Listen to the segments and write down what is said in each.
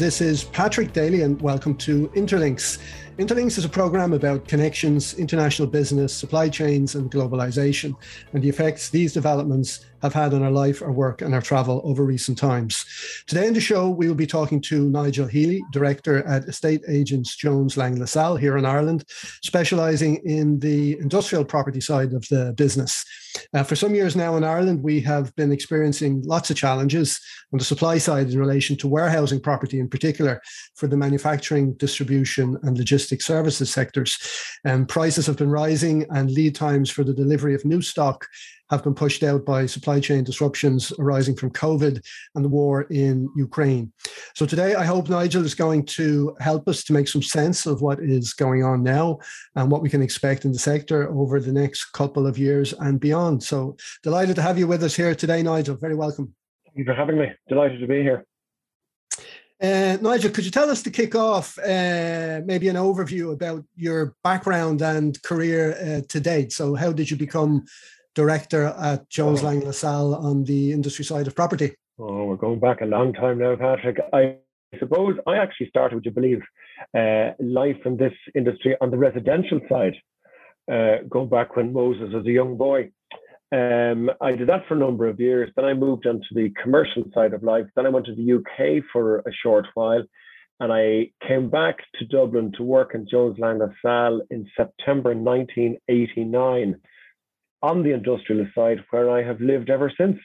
This is Patrick Daly, and welcome to Interlinks. Interlinks is a program about connections, international business, supply chains, and globalization, and the effects these developments have had on our life, our work, and our travel over recent times. Today in the show, we will be talking to Nigel Healy, Director at Estate Agents Jones Lang LaSalle here in Ireland, specializing in the industrial property side of the business. Uh, for some years now in Ireland, we have been experiencing lots of challenges on the supply side in relation to warehousing property in particular for the manufacturing, distribution, and logistics services sectors. And prices have been rising, and lead times for the delivery of new stock have been pushed out by supply chain disruptions arising from COVID and the war in Ukraine. So today, I hope Nigel is going to help us to make some sense of what is going on now and what we can expect in the sector over the next couple of years and beyond. So delighted to have you with us here today, Nigel. Very welcome. Thank you for having me. Delighted to be here. Uh, Nigel, could you tell us to kick off uh, maybe an overview about your background and career uh, to date? So, how did you become director at Jones Lang LaSalle on the industry side of property? Oh, we're going back a long time now, Patrick. I suppose I actually started, would you believe, uh, life in this industry on the residential side, uh, going back when Moses was a young boy. Um, I did that for a number of years. Then I moved on to the commercial side of life. Then I went to the UK for a short while. And I came back to Dublin to work in Jones Lang LaSalle in September 1989 on the industrial side, where I have lived ever since.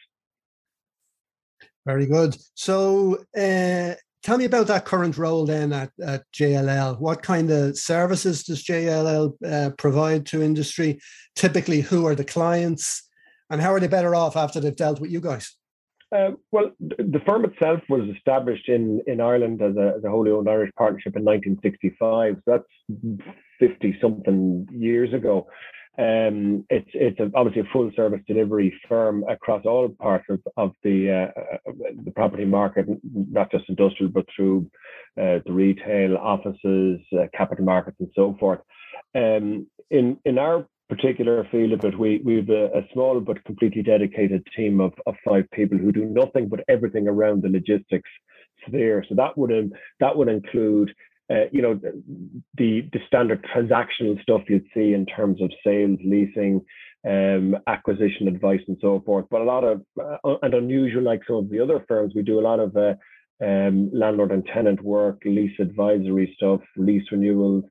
Very good. So, uh, tell me about that current role then at, at JLL. What kind of services does JLL uh, provide to industry? Typically, who are the clients, and how are they better off after they've dealt with you guys? Uh, well, the firm itself was established in, in Ireland as a, as a wholly owned Irish partnership in 1965. So that's 50 something years ago. Um, it's it's a, obviously a full service delivery firm across all parts of, of the uh, the property market, not just industrial, but through uh, the retail, offices, uh, capital markets, and so forth. Um, in in our particular field of it, we we've a, a, small but completely dedicated team of, of five people who do nothing but everything around the logistics sphere. So that would um, that would include uh, you know, the the standard transactional stuff you'd see in terms of sales, leasing, um, acquisition advice, and so forth. But a lot of uh, and unusual, like some of the other firms, we do a lot of uh, um, landlord and tenant work, lease advisory stuff, lease renewals,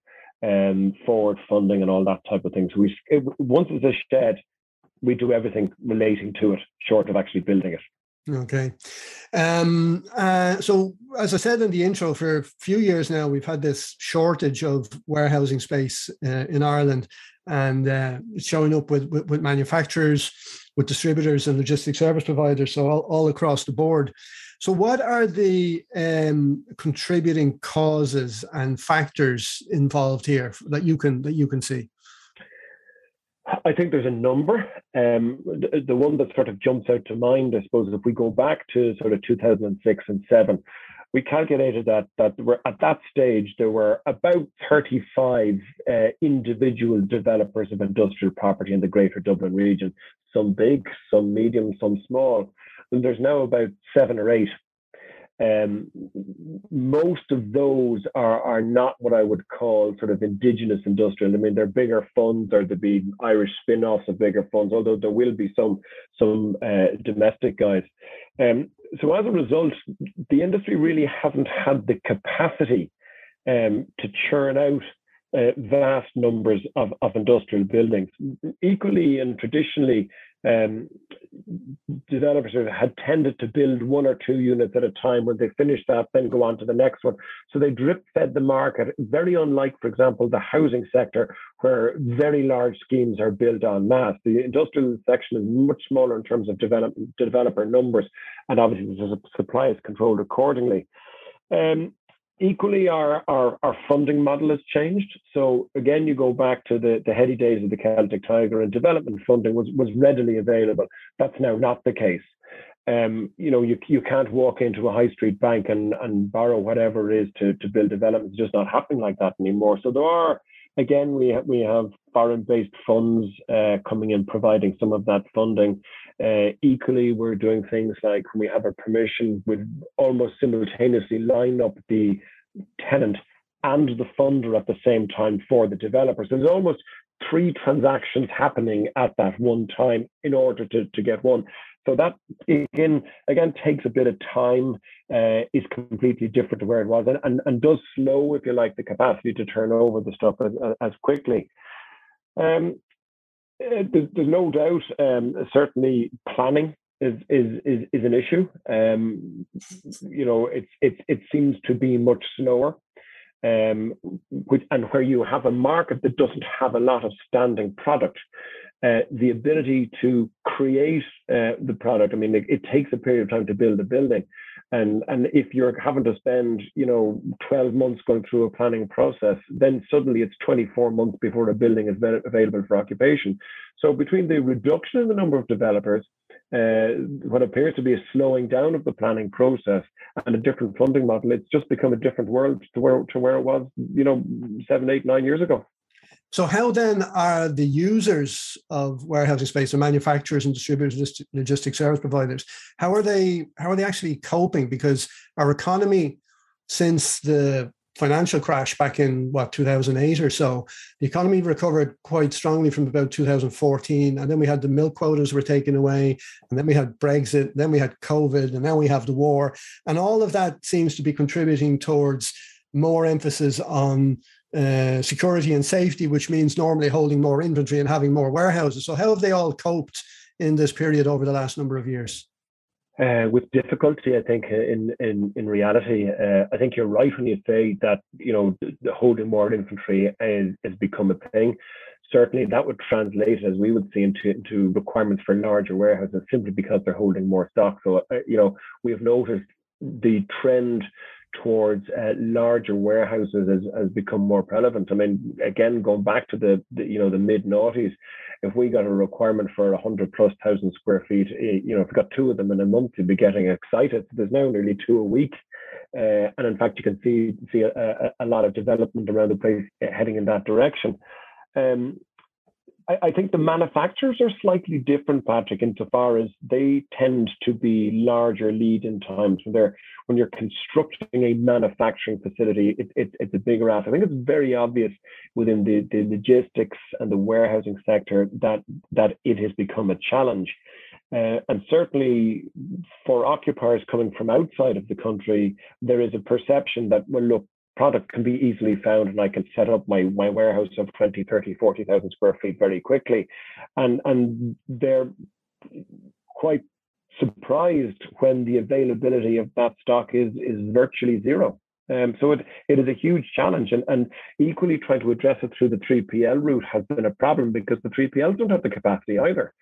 um, forward funding, and all that type of thing. So we it, once it's a shed, we do everything relating to it, short of actually building it. Okay. Um, uh, so, as I said in the intro, for a few years now, we've had this shortage of warehousing space uh, in Ireland, and uh, it's showing up with, with, with, manufacturers, with distributors, and logistic service providers, so all, all across the board. So, what are the um, contributing causes and factors involved here that you can that you can see? I think there's a number. Um, the, the, one that sort of jumps out to mind, I suppose, if we go back to sort of 2006 and seven, we calculated that that were, at that stage there were about 35 uh, individual developers of industrial property in the Greater Dublin region. Some big, some medium, some small. And there's now about seven or eight um, most of those are are not what I would call sort of indigenous industrial. I mean, they're bigger funds or they be Irish spin-offs of bigger funds, although there will be some some uh, domestic guys. Um, so as a result, the industry really hasn't had the capacity um, to churn out uh, vast numbers of, of industrial buildings. Equally and traditionally, um, developers had tended to build one or two units at a time. When they finish that, then go on to the next one. So they drip fed the market, very unlike, for example, the housing sector, where very large schemes are built en masse. The industrial section is much smaller in terms of develop, developer numbers, and obviously the supply is controlled accordingly. Um, Equally, our, our, our funding model has changed. So again, you go back to the, the heady days of the Celtic Tiger and development funding was, was readily available. That's now not the case. Um, you know, you, you can't walk into a high street bank and, and borrow whatever it is to, to build development. It's just not happening like that anymore. So there are, again, we have, we have foreign based funds uh, coming in providing some of that funding. Uh, equally, we're doing things like when we have a permission, we almost simultaneously line up the tenant and the funder at the same time for the developer. So there's almost three transactions happening at that one time in order to, to get one. So that again again takes a bit of time, uh, is completely different to where it was, and, and, and does slow, if you like, the capacity to turn over the stuff as, as quickly. Um, there's, there's, no doubt, um, certainly planning is is is, is an issue. Um, you know, it's it it seems to be much slower. Um, which, and where you have a market that doesn't have a lot of standing product, uh, the ability to create uh, the product. I mean, it, it, takes a period of time to build a building, and and if you're having to spend, you know, 12 months going through a planning process, then suddenly it's 24 months before a building is available for occupation. So between the reduction in the number of developers, uh, what appears to be a slowing down of the planning process and a different funding model, it's just become a different world to where to where it was, you know, seven, eight, nine years ago. So, how then are the users of warehousing space, the manufacturers and distributors, logistics service providers, how are they? How are they actually coping? Because our economy, since the financial crash back in what 2008 or so, the economy recovered quite strongly from about 2014, and then we had the milk quotas were taken away, and then we had Brexit, then we had COVID, and now we have the war, and all of that seems to be contributing towards more emphasis on uh, security and safety, which means normally holding more inventory and having more warehouses. So, how have they all coped in this period over the last number of years? Uh, with difficulty, I think in in in reality, uh, I think you're right when you say that you know holding more inventory is has become a thing. Certainly, that would translate, as we would see, into into requirements for larger warehouses simply because they're holding more stock. So, uh, you know, we have noticed the trend towards uh, larger warehouses has, has become more prevalent. I mean, again, going back to the, the you know the mid noughties, if we got a requirement for a hundred plus thousand square feet, eh, you know, if we got two of them in a month, you'd be getting excited. There's now nearly two a week, uh, and in fact, you can see see a, a, a, lot of development around the place eh, heading in that direction. Um, I, I think the manufacturers are slightly different, Patrick, insofar as they tend to be larger lead in times. When they're when you're constructing a manufacturing facility, it, it, it's a bigger ask. I think it's very obvious within the, the logistics and the warehousing sector that that it has become a challenge. Uh, and certainly for occupiers coming from outside of the country, there is a perception that, well, look, product can be easily found and I can set up my, my warehouse of 20, 30, 40,000 square feet very quickly. And, and they're quite surprised when the availability of that stock is, is virtually zero. Um, so it, it is a huge challenge, and, and equally trying to address it through the 3PL route has been a problem because the 3PLs don't have the capacity either.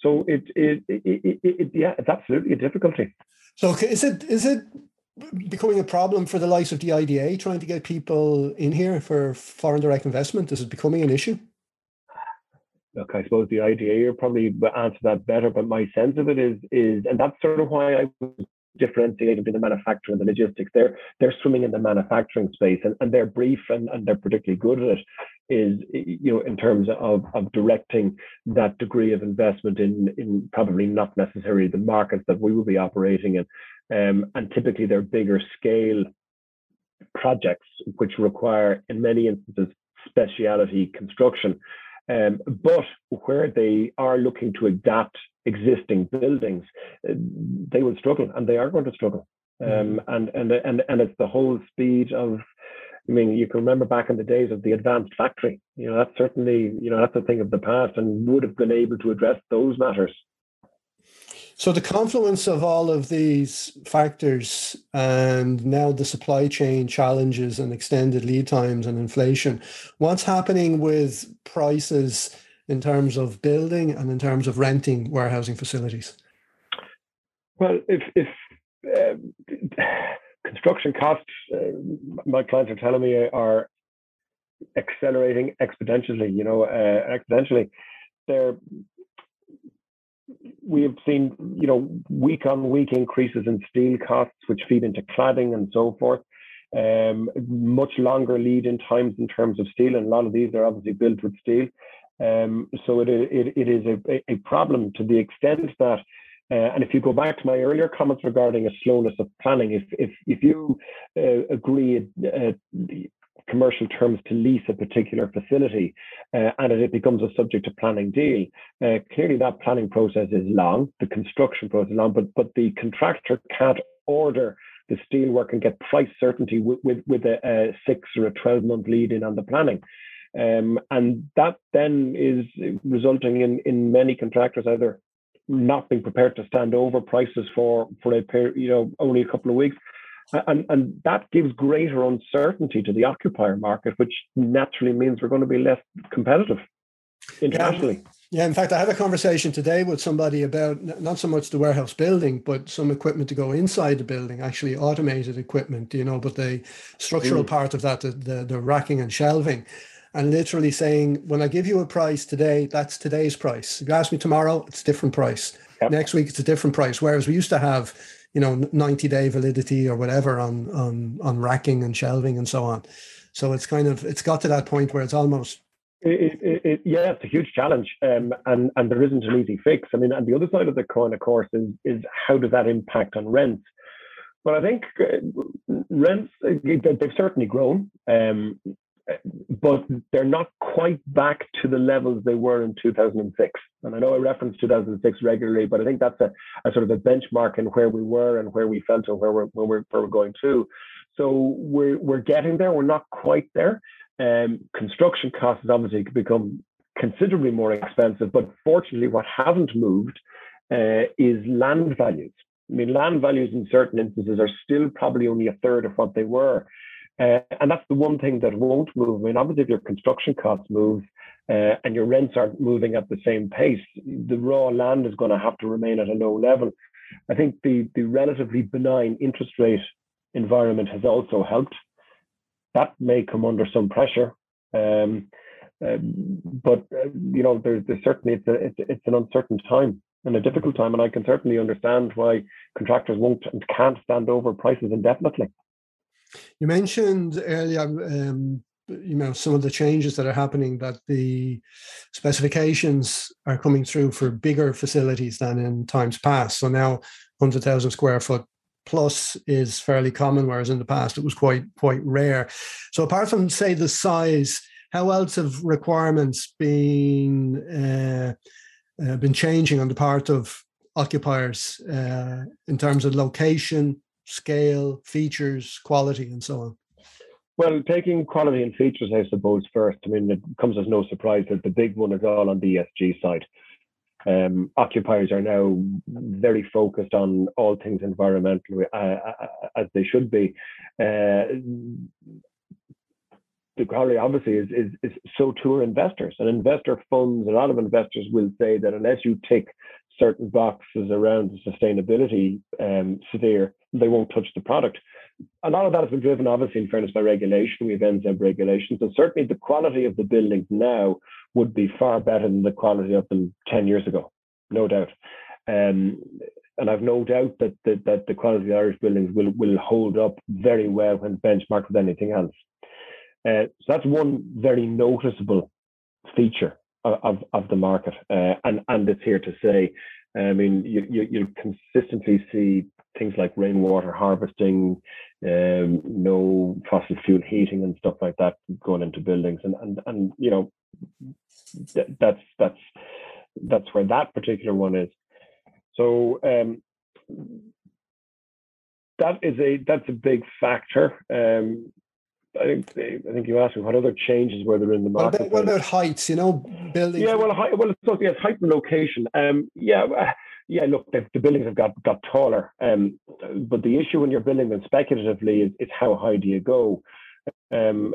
So it, it, it, it, it yeah, it's absolutely a difficulty. So is it is it becoming a problem for the likes of the IDA trying to get people in here for foreign direct investment? Is it becoming an issue? Look, I suppose the IDA probably answer that better, but my sense of it is is, and that's sort of why I was differentiating between the manufacturing and the logistics. They're they're swimming in the manufacturing space, and, and they're brief and, and they're particularly good at it is you know in terms of of directing that degree of investment in in probably not necessarily the markets that we will be operating in um, and typically they're bigger scale projects, which require, in many instances, speciality construction. Um, but where they are looking to adapt existing buildings, uh, they will struggle, and they are going to struggle. Um, mm-hmm. and and and and it's the whole speed of. I mean, you can remember back in the days of the advanced factory. You know, that's certainly you know that's a thing of the past, and would have been able to address those matters so the confluence of all of these factors and now the supply chain challenges and extended lead times and inflation, what's happening with prices in terms of building and in terms of renting warehousing facilities? Well, if, if uh, construction costs, uh, my clients are telling me, are accelerating exponentially, you know, uh, exponentially. They're we have seen, you know, week on week increases in steel costs, which feed into cladding and so forth. um, much longer lead in times in terms of steel, and a lot of these are obviously built with steel. Um, so it, it, it is a, a problem to the extent that, uh, and if you go back to my earlier comments regarding a slowness of planning, if if if you uh, agree uh, commercial terms to lease a particular facility uh, and it becomes a subject to planning deal, uh, clearly that planning process is long, the construction process is long, but but the contractor can't order the steelwork and get price certainty with, with, with a, a, six or a 12 month lead in on the planning. Um, and that then is resulting in, in many contractors either not being prepared to stand over prices for, for a period, you know, only a couple of weeks. And, and that gives greater uncertainty to the occupier market, which naturally means we're going to be less competitive internationally. Yeah. Yeah, in fact, I had a conversation today with somebody about not so much the warehouse building, but some equipment to go inside the building, actually automated equipment, you know, but the structural mm. part of that, the, the, the racking and shelving, and literally saying, when I give you a price today, that's today's price. If you ask me tomorrow, it's a different price. Yep. Next week, it's a different price. Whereas we used to have, you know, 90 day validity or whatever on, on, on racking and shelving and so on. So it's kind of, it's got to that point where it's almost it, it, it, yeah, it's a huge challenge, um, and and there isn't an easy fix. I mean, and the other side of the coin, of course, is is how does that impact on rents? But I think uh, rents uh, they've certainly grown, um, but they're not quite back to the levels they were in 2006. And I know I reference 2006 regularly, but I think that's a, a sort of a benchmark in where we were and where we felt and where we're where we're, where we're going to. So we're we're getting there. We're not quite there. Um, construction costs obviously become considerably more expensive, but fortunately, what hasn't moved uh, is land values. I mean, land values in certain instances are still probably only a third of what they were. Uh, and that's the one thing that won't move. I mean, obviously, if your construction costs move uh, and your rents aren't moving at the same pace, the raw land is going to have to remain at a low level. I think the, the relatively benign interest rate environment has also helped that may come under some pressure. Um, uh, but uh, you know, there's, there's certainly it's, a, it's it's an uncertain time and a difficult time, and I can certainly understand why contractors won't and can't stand over prices indefinitely. You mentioned earlier, um, you know, some of the changes that are happening. That the specifications are coming through for bigger facilities than in times past. So now, hundred thousand square foot plus is fairly common, whereas in the past it was quite quite rare. So apart from say the size, how else have requirements been uh, uh, been changing on the part of occupiers uh, in terms of location, scale, features, quality, and so on? Well, taking quality and features, I suppose, first. I mean, it comes as no surprise that the big one is all on the ESG side. Um, occupiers are now very focused on all things environmental uh, uh, as they should be. Uh, the quality obviously is, is, is so too are investors and investor funds. A lot of investors will say that unless you tick certain boxes around the sustainability um, sphere, they won't touch the product. A lot of that has been driven, obviously, in fairness, by regulation. We have NZEB regulations, and certainly the quality of the buildings now would be far better than the quality of them 10 years ago, no doubt. Um, and I've no doubt that, that, that the quality of the Irish buildings will, will hold up very well when benchmarked with anything else. Uh, so that's one very noticeable feature of, of, of the market. Uh, and, and it's here to say, I mean, you, you, you consistently see things like rainwater harvesting, um, no fossil fuel heating and stuff like that going into buildings. And, and, and you know, that's that's that's where that particular one is. So um, that is a that's a big factor. Um, I think I think you asked me what other changes were there in the market. What about, what about heights? You know, buildings. Yeah, well, height, well, it's, yes, height and location. Um, yeah, yeah. Look, the, the, buildings have got got taller. Um, but the issue when you're building them speculatively is, is how high do you go? um,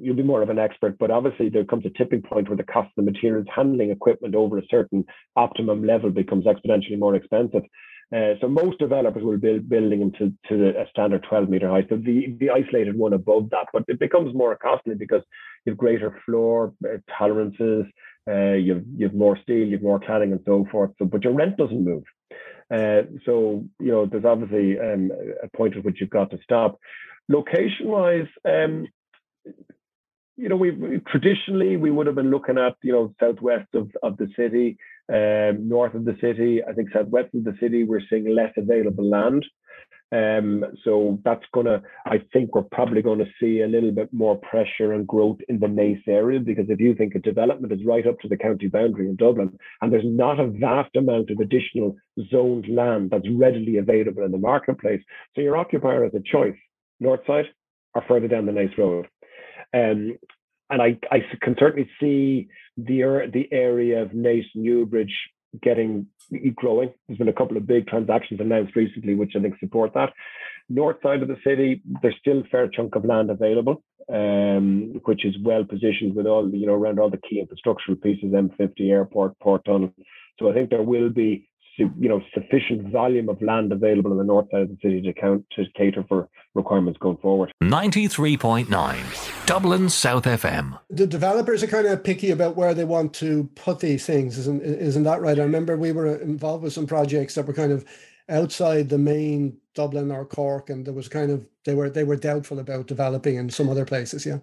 you'll be more of an expert, but obviously there comes a tipping point where the cost of the materials handling equipment over a certain optimum level becomes exponentially more expensive. Uh, so most developers will build building them to, to a standard 12 meter height. So the, the isolated one above that, but it becomes more costly because you have greater floor uh, tolerances, uh, you have you have more steel, you have more cladding, and so forth. So, but your rent doesn't move. Uh, so you know, there's obviously um, a point at which you've got to stop. Location-wise, um, you know, we, traditionally we would have been looking at you know southwest of, of the city, um, north of the city. I think southwest of the city we're seeing less available land. Um, so that's gonna, I think we're probably going to see a little bit more pressure and growth in the Naas area because if you think a development is right up to the county boundary in Dublin and there's not a vast amount of additional zoned land that's readily available in the marketplace, so your occupier has a choice, north side or further down the Naas road. Um, and I, I can certainly see the the area of Naas Newbridge getting growing. There's been a couple of big transactions announced recently, which I think support that. North side of the city, there's still a fair chunk of land available, um, which is well positioned with all you know, around all the key infrastructural pieces, M50 airport, port tunnel. So I think there will be you know sufficient volume of land available on the north side of the city to count to cater for requirements going forward. Ninety three point nine, Dublin South FM. The developers are kind of picky about where they want to put these things, isn't isn't that right? I remember we were involved with some projects that were kind of outside the main Dublin or Cork, and there was kind of they were they were doubtful about developing in some other places. Yeah.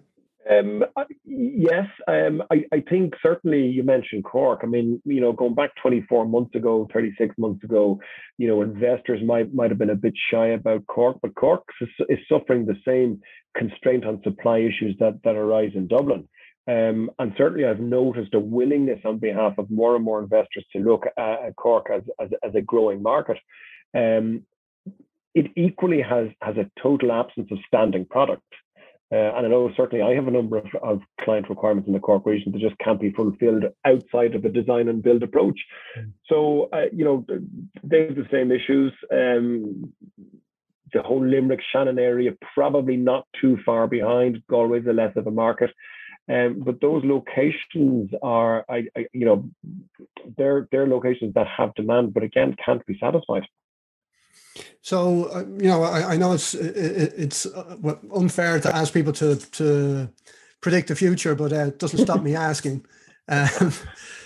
Um, yes, um, I, I, think certainly you mentioned Cork. I mean, you know, going back 24 months ago, 36 months ago, you know, investors might might have been a bit shy about Cork, but Cork is, is suffering the same constraint on supply issues that that arise in Dublin. Um, and certainly, I've noticed a willingness on behalf of more and more investors to look at Cork as, as, as a growing market. Um, it equally has has a total absence of standing product. Uh, and I know certainly I have a number of, of client requirements in the Cork region that just can't be fulfilled outside of a design and build approach. Mm. So, uh, you know, they have the same issues. Um, the whole Limerick Shannon area probably not too far behind. Galway's a less of a market. Um, but those locations are, I, I, you know, they're, they're locations that have demand, but again, can't be satisfied. So uh, you know, I, I know it's it, it's uh, unfair to ask people to to predict the future, but uh, it doesn't stop me asking. Um,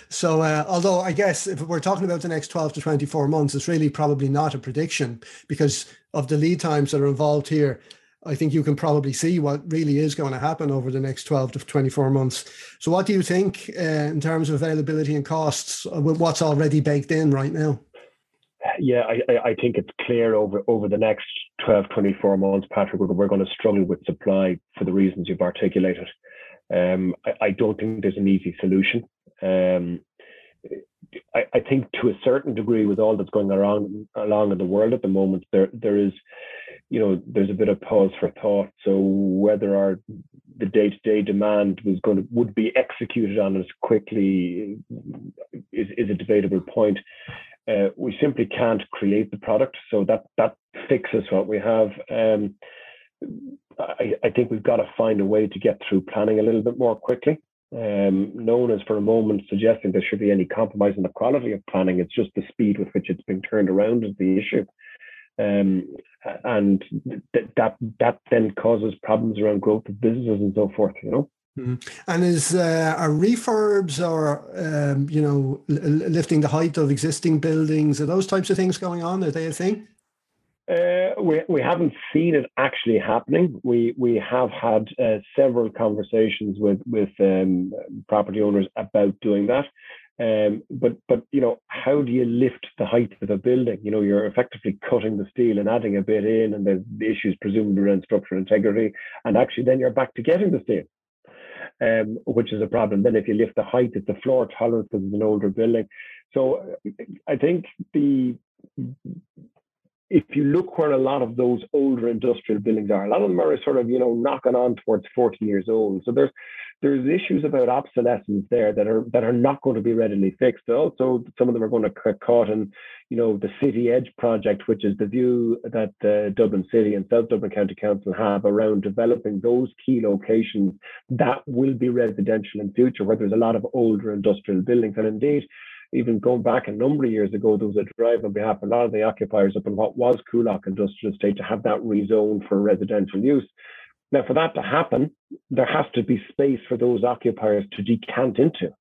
so, uh, although I guess if we're talking about the next twelve to twenty four months, it's really probably not a prediction because of the lead times that are involved here. I think you can probably see what really is going to happen over the next 12 to 24 months. So, what do you think uh, in terms of availability and costs uh, with what's already baked in right now? Yeah, I, I think it's clear over, over the next 12, 24 months, Patrick, we're going to struggle with supply for the reasons you've articulated. Um, I, I, don't think there's an easy solution. Um, I, I, think to a certain degree, with all that's going around along in the world at the moment, there there is, you know, there's a bit of pause for thought. So whether our the day to day demand was going to would be executed on as quickly is, is a debatable point uh, we simply can't create the product. So that that fixes what we have. Um, I, I, think we've got to find a way to get through planning a little bit more quickly. Um, no one is for a moment suggesting there should be any compromise in the quality of planning. It's just the speed with which it's being turned around is the issue. Um, and th- that that then causes problems around growth of businesses and so forth. You know. Mm-hmm. And is uh, are refurbs or um, you know l- lifting the height of existing buildings? Are those types of things going on? Are they a thing? Uh, we we haven't seen it actually happening. We we have had uh, several conversations with with um, property owners about doing that. Um, but but you know how do you lift the height of a building? You know you're effectively cutting the steel and adding a bit in, and there's the issues presumably around structural integrity, and actually then you're back to getting the steel um, which is a problem. Then if you lift the height, it's the floor tolerance because it's an older building. So I think the if you look where a lot of those older industrial buildings are, a lot of them are sort of you know knocking on towards 40 years old. So there's there's issues about obsolescence there that are that are not going to be readily fixed. Also, some of them are going to get caught in, you know, the City Edge project, which is the view that uh, Dublin City and South Dublin County Council have around developing those key locations that will be residential in future, where there's a lot of older industrial buildings. And indeed, even going back a number of years ago, there was a drive on behalf of a lot of the occupiers up in what was Coolock Industrial Estate to have that rezoned for residential use. Now, for that to happen, there has to be space for those occupiers to decant into.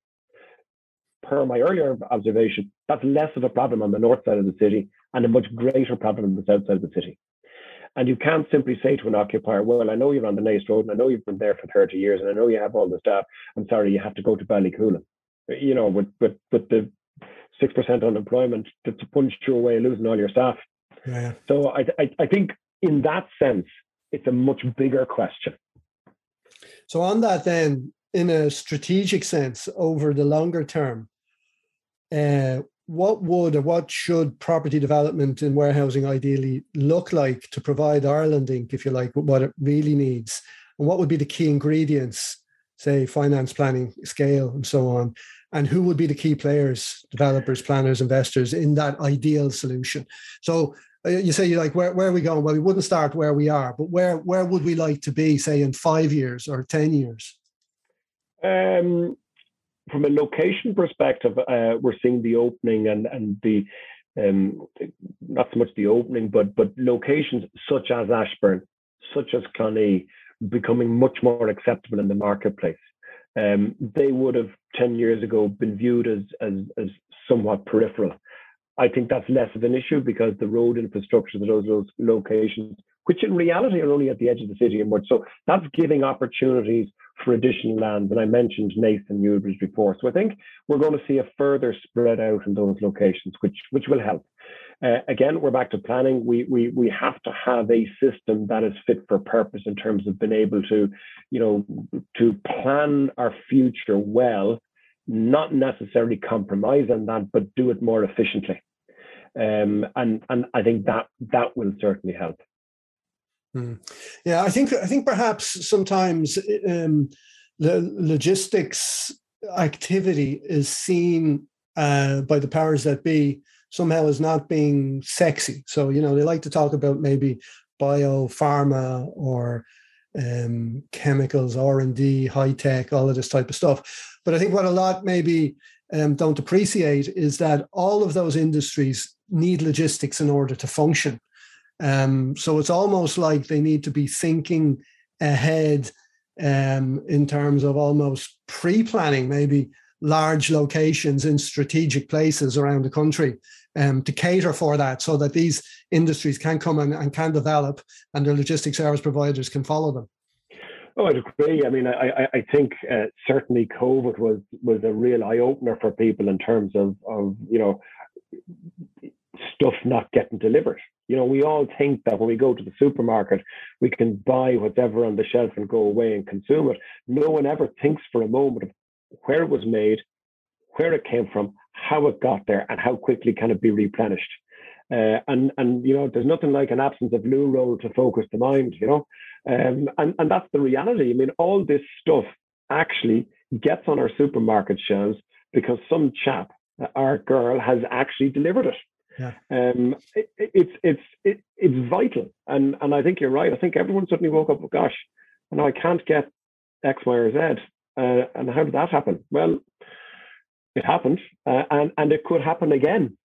Per my earlier observation, that's less of a problem on the north side of the city and a much greater problem on the south side of the city. And you can't simply say to an occupier, well, I know you're on the Naas Road and I know you've been there for 30 years and I know you have all the staff. I'm sorry, you have to go to Ballycoolen. You know, with, with, with the 6% unemployment, that's to punch you away losing all your staff. Yeah. So I, I, I think in that sense, it's a much bigger question. So on that then, in a strategic sense, over the longer term, uh, what would or what should property development in warehousing ideally look like to provide Ireland Inc., if you like, what it really needs? And what would be the key ingredients, say finance planning, scale, and so on? And who would be the key players, developers, planners, investors in that ideal solution? So you say you like where, where are we going? Well, we wouldn't start where we are, but where where would we like to be, say, in five years or ten years? Um, from a location perspective, uh, we're seeing the opening and and the um, not so much the opening, but but locations such as Ashbourne such as Clonee, becoming much more acceptable in the marketplace. Um, they would have ten years ago been viewed as as, as somewhat peripheral. I think that's less of an issue because the road infrastructure to those, those locations, which in reality are only at the edge of the city and much. So that's giving opportunities for additional land. And I mentioned Naas and Newbridge before. So I think we're going to see a further spread out in those locations, which which will help. Uh, again, we're back to planning. We, we we have to have a system that is fit for purpose in terms of being able to, you know, to plan our future well not necessarily compromise on that, but do it more efficiently. Um, and and I think that that will certainly help. Mm. Yeah, I think I think perhaps sometimes um, the logistics activity is seen uh, by the powers that be somehow as not being sexy. So you know they like to talk about maybe bio pharma or um, chemicals, R and D, high tech, all of this type of stuff. But I think what a lot maybe um, don't appreciate is that all of those industries need logistics in order to function. Um, so it's almost like they need to be thinking ahead um, in terms of almost pre-planning, maybe large locations in strategic places around the country um, to cater for that so that these industries can come and, and can develop and their logistics service providers can follow them. Oh, I'd agree. I mean, I, I think uh, certainly COVID was was a real eye opener for people in terms of of you know stuff not getting delivered. You know, we all think that when we go to the supermarket, we can buy whatever on the shelf and go away and consume it. No one ever thinks for a moment of where it was made, where it came from, how it got there, and how quickly can it be replenished. Uh, and and you know, there's nothing like an absence of loo roll to focus the mind. You know, um, and and that's the reality. I mean, all this stuff actually gets on our supermarket shelves because some chap, our girl, has actually delivered it. Yeah. Um, it, it's it's it, it's vital, and and I think you're right. I think everyone suddenly woke up. Oh, gosh, and I can't get X, Y, or Z. Uh, and how did that happen? Well, it happened, uh, and and it could happen again.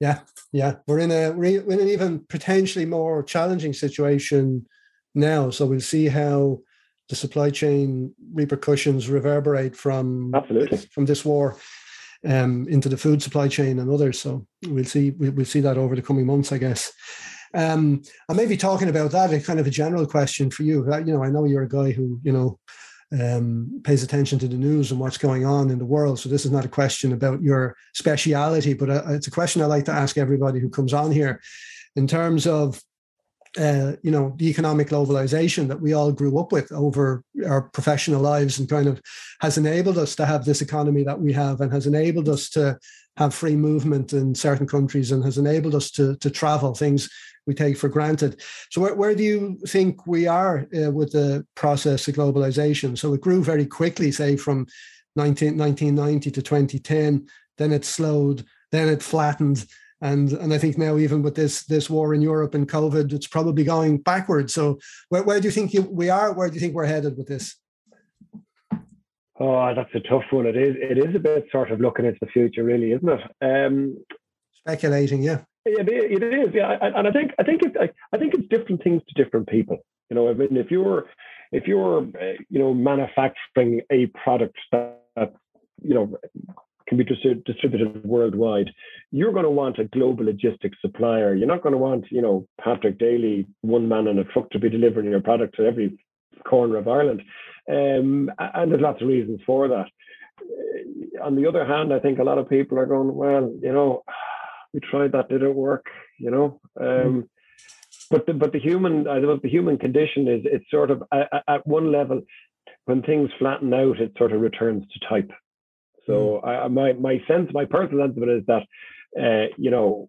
Yeah, yeah, we're in a we're in an even potentially more challenging situation now. So we'll see how the supply chain repercussions reverberate from absolutely from this war um, into the food supply chain and others. So we'll see we'll see that over the coming months, I guess. Um, I may be talking about that. A kind of a general question for you. You know, I know you're a guy who you know um, pays attention to the news and what's going on in the world. So this is not a question about your speciality, but uh, it's a question I like to ask everybody who comes on here, in terms of uh, you know the economic globalization that we all grew up with over our professional lives and kind of has enabled us to have this economy that we have and has enabled us to have free movement in certain countries and has enabled us to, to travel things we take for granted. So, where, where do you think we are uh, with the process of globalization? So, it grew very quickly, say from 19, 1990 to 2010, then it slowed, then it flattened. And, and I think now even with this this war in Europe and COVID, it's probably going backwards. So where, where do you think you, we are? Where do you think we're headed with this? Oh, that's a tough one. It is. It is a bit sort of looking into the future, really, isn't it? Um, Speculating, yeah. It, it is, yeah. And I think I think it, I think it's different things to different people. You know, I mean, if you're if you're uh, you know manufacturing a product that you know can be distributed worldwide, you're going to want a global logistics supplier. You're not going to want, you know, Patrick Daly, one man in a truck to be delivering your product to every corner of Ireland. Um, and there's lots of reasons for that. Uh, on the other hand, I think a lot of people are going, well, you know, we tried that, did it work? You know, um, mm. but the, but the human, I the human condition is it's sort of at one level, when things flatten out, it sort of returns to type. So mm. I, my my sense, my personal sense of it is that, uh, you know,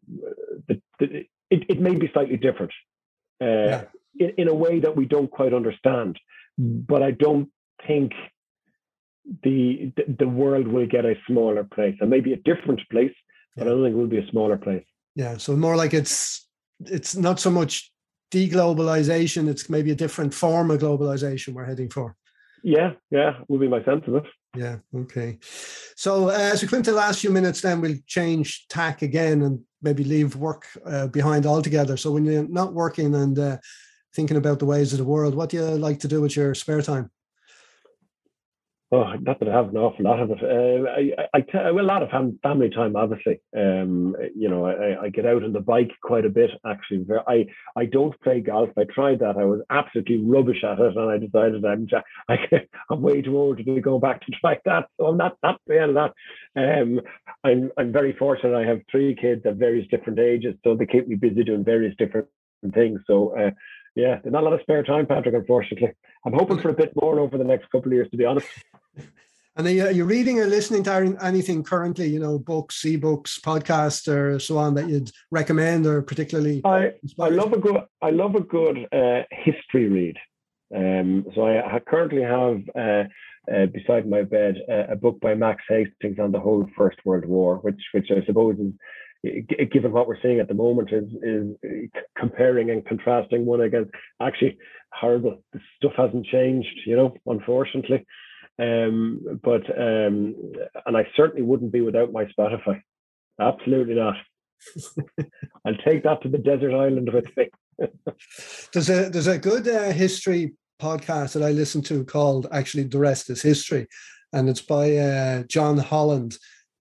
the, the, it, it may be slightly different, uh, yeah. in, in a way that we don't quite understand. But I don't think the, the world will get a smaller place, and maybe a different place, but yeah. I don't think it will be a smaller place. Yeah, so more like it's it's not so much deglobalization; it's maybe a different form of globalization we're heading for. Yeah, yeah, will be my sense of it. Yeah, okay. So uh, as we come to the last few minutes, then we'll change tack again and maybe leave work uh, behind altogether. So when you're not working and uh, thinking about the ways of the world, what do you like to do with your spare time? Oh, not that I have an awful lot of it. Uh, I, I, I, well, a lot of fam- family time, obviously. Um, you know, I, I get out on the bike quite a bit. Actually, I I don't play golf. I tried that. I was absolutely rubbish at it, and I decided I'm I, I'm way too old to be going back to try that. So I'm not not playing that. Um, I'm I'm very fortunate. I have three kids at various different ages, so they keep me busy doing various different things. So uh, yeah, not a lot of spare time, Patrick, unfortunately. I'm hoping for a bit more over the next couple of years, to be honest. And are you, are you reading or listening to anything currently, you know, books, ebooks, podcasts, or so on that you'd recommend or particularly? I, I love a good I love a good uh, history read. Um, so I, I currently have uh, uh, beside my bed uh, a book by Max Hastings on the whole First World War, which which I suppose is given what we're seeing at the moment, is is comparing and contrasting one against. Actually, horrible. The stuff hasn't changed, you know, unfortunately. Um, but um, and I certainly wouldn't be without my Spotify. Absolutely not. I'll take that to the desert island with me. there's a there's a good uh, history podcast that I listen to called actually the rest is history, and it's by uh, John Holland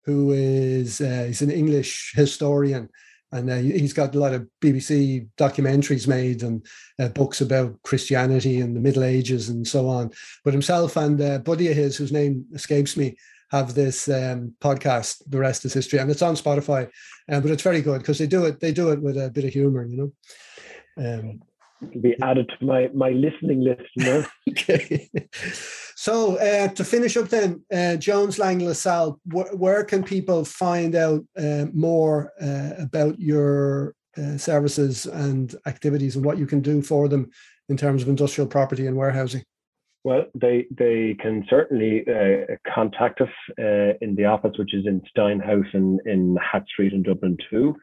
who is uh, he's an English historian, and uh, he's got a lot of BBC documentaries made and uh, books about Christianity and the Middle Ages and so on. But himself and a uh, buddy of his, whose name escapes me, have this um, podcast. The rest is history, and it's on Spotify. Um, but it's very good because they do it. They do it with a bit of humor, you know. Um, be added to my my listening list. You know? okay. So uh, to finish up, then uh, Jones Lang LaSalle, wh- where can people find out uh, more uh, about your uh, services and activities and what you can do for them in terms of industrial property and warehousing? Well, they they can certainly uh, contact us in the office, which is in Styne House in, in Hatch Street in Dublin 2.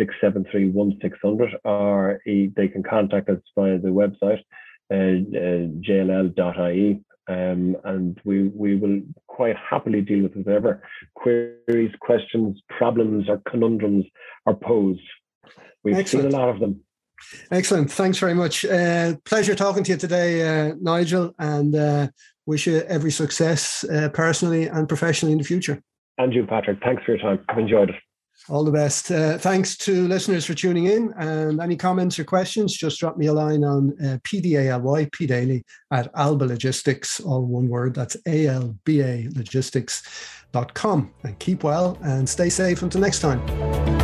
673-1600 or they can contact us via the website uh, uh, jll.ie um, and we we will quite happily deal with whatever queries, questions, problems, or conundrums are posed. We've Excellent. seen a lot of them. Excellent. Thanks very much. Uh, pleasure talking to you today, uh, Nigel, and uh, wish you every success uh, personally and professionally in the future. And you, Patrick. Thanks for your time. I've enjoyed it. All the best. Uh, thanks to listeners for tuning in. And any comments or questions, just drop me a line on uh, PDALY, PDaily at Alba Logistics, all one word. That's A L B A logistics.com. And keep well and stay safe until next time.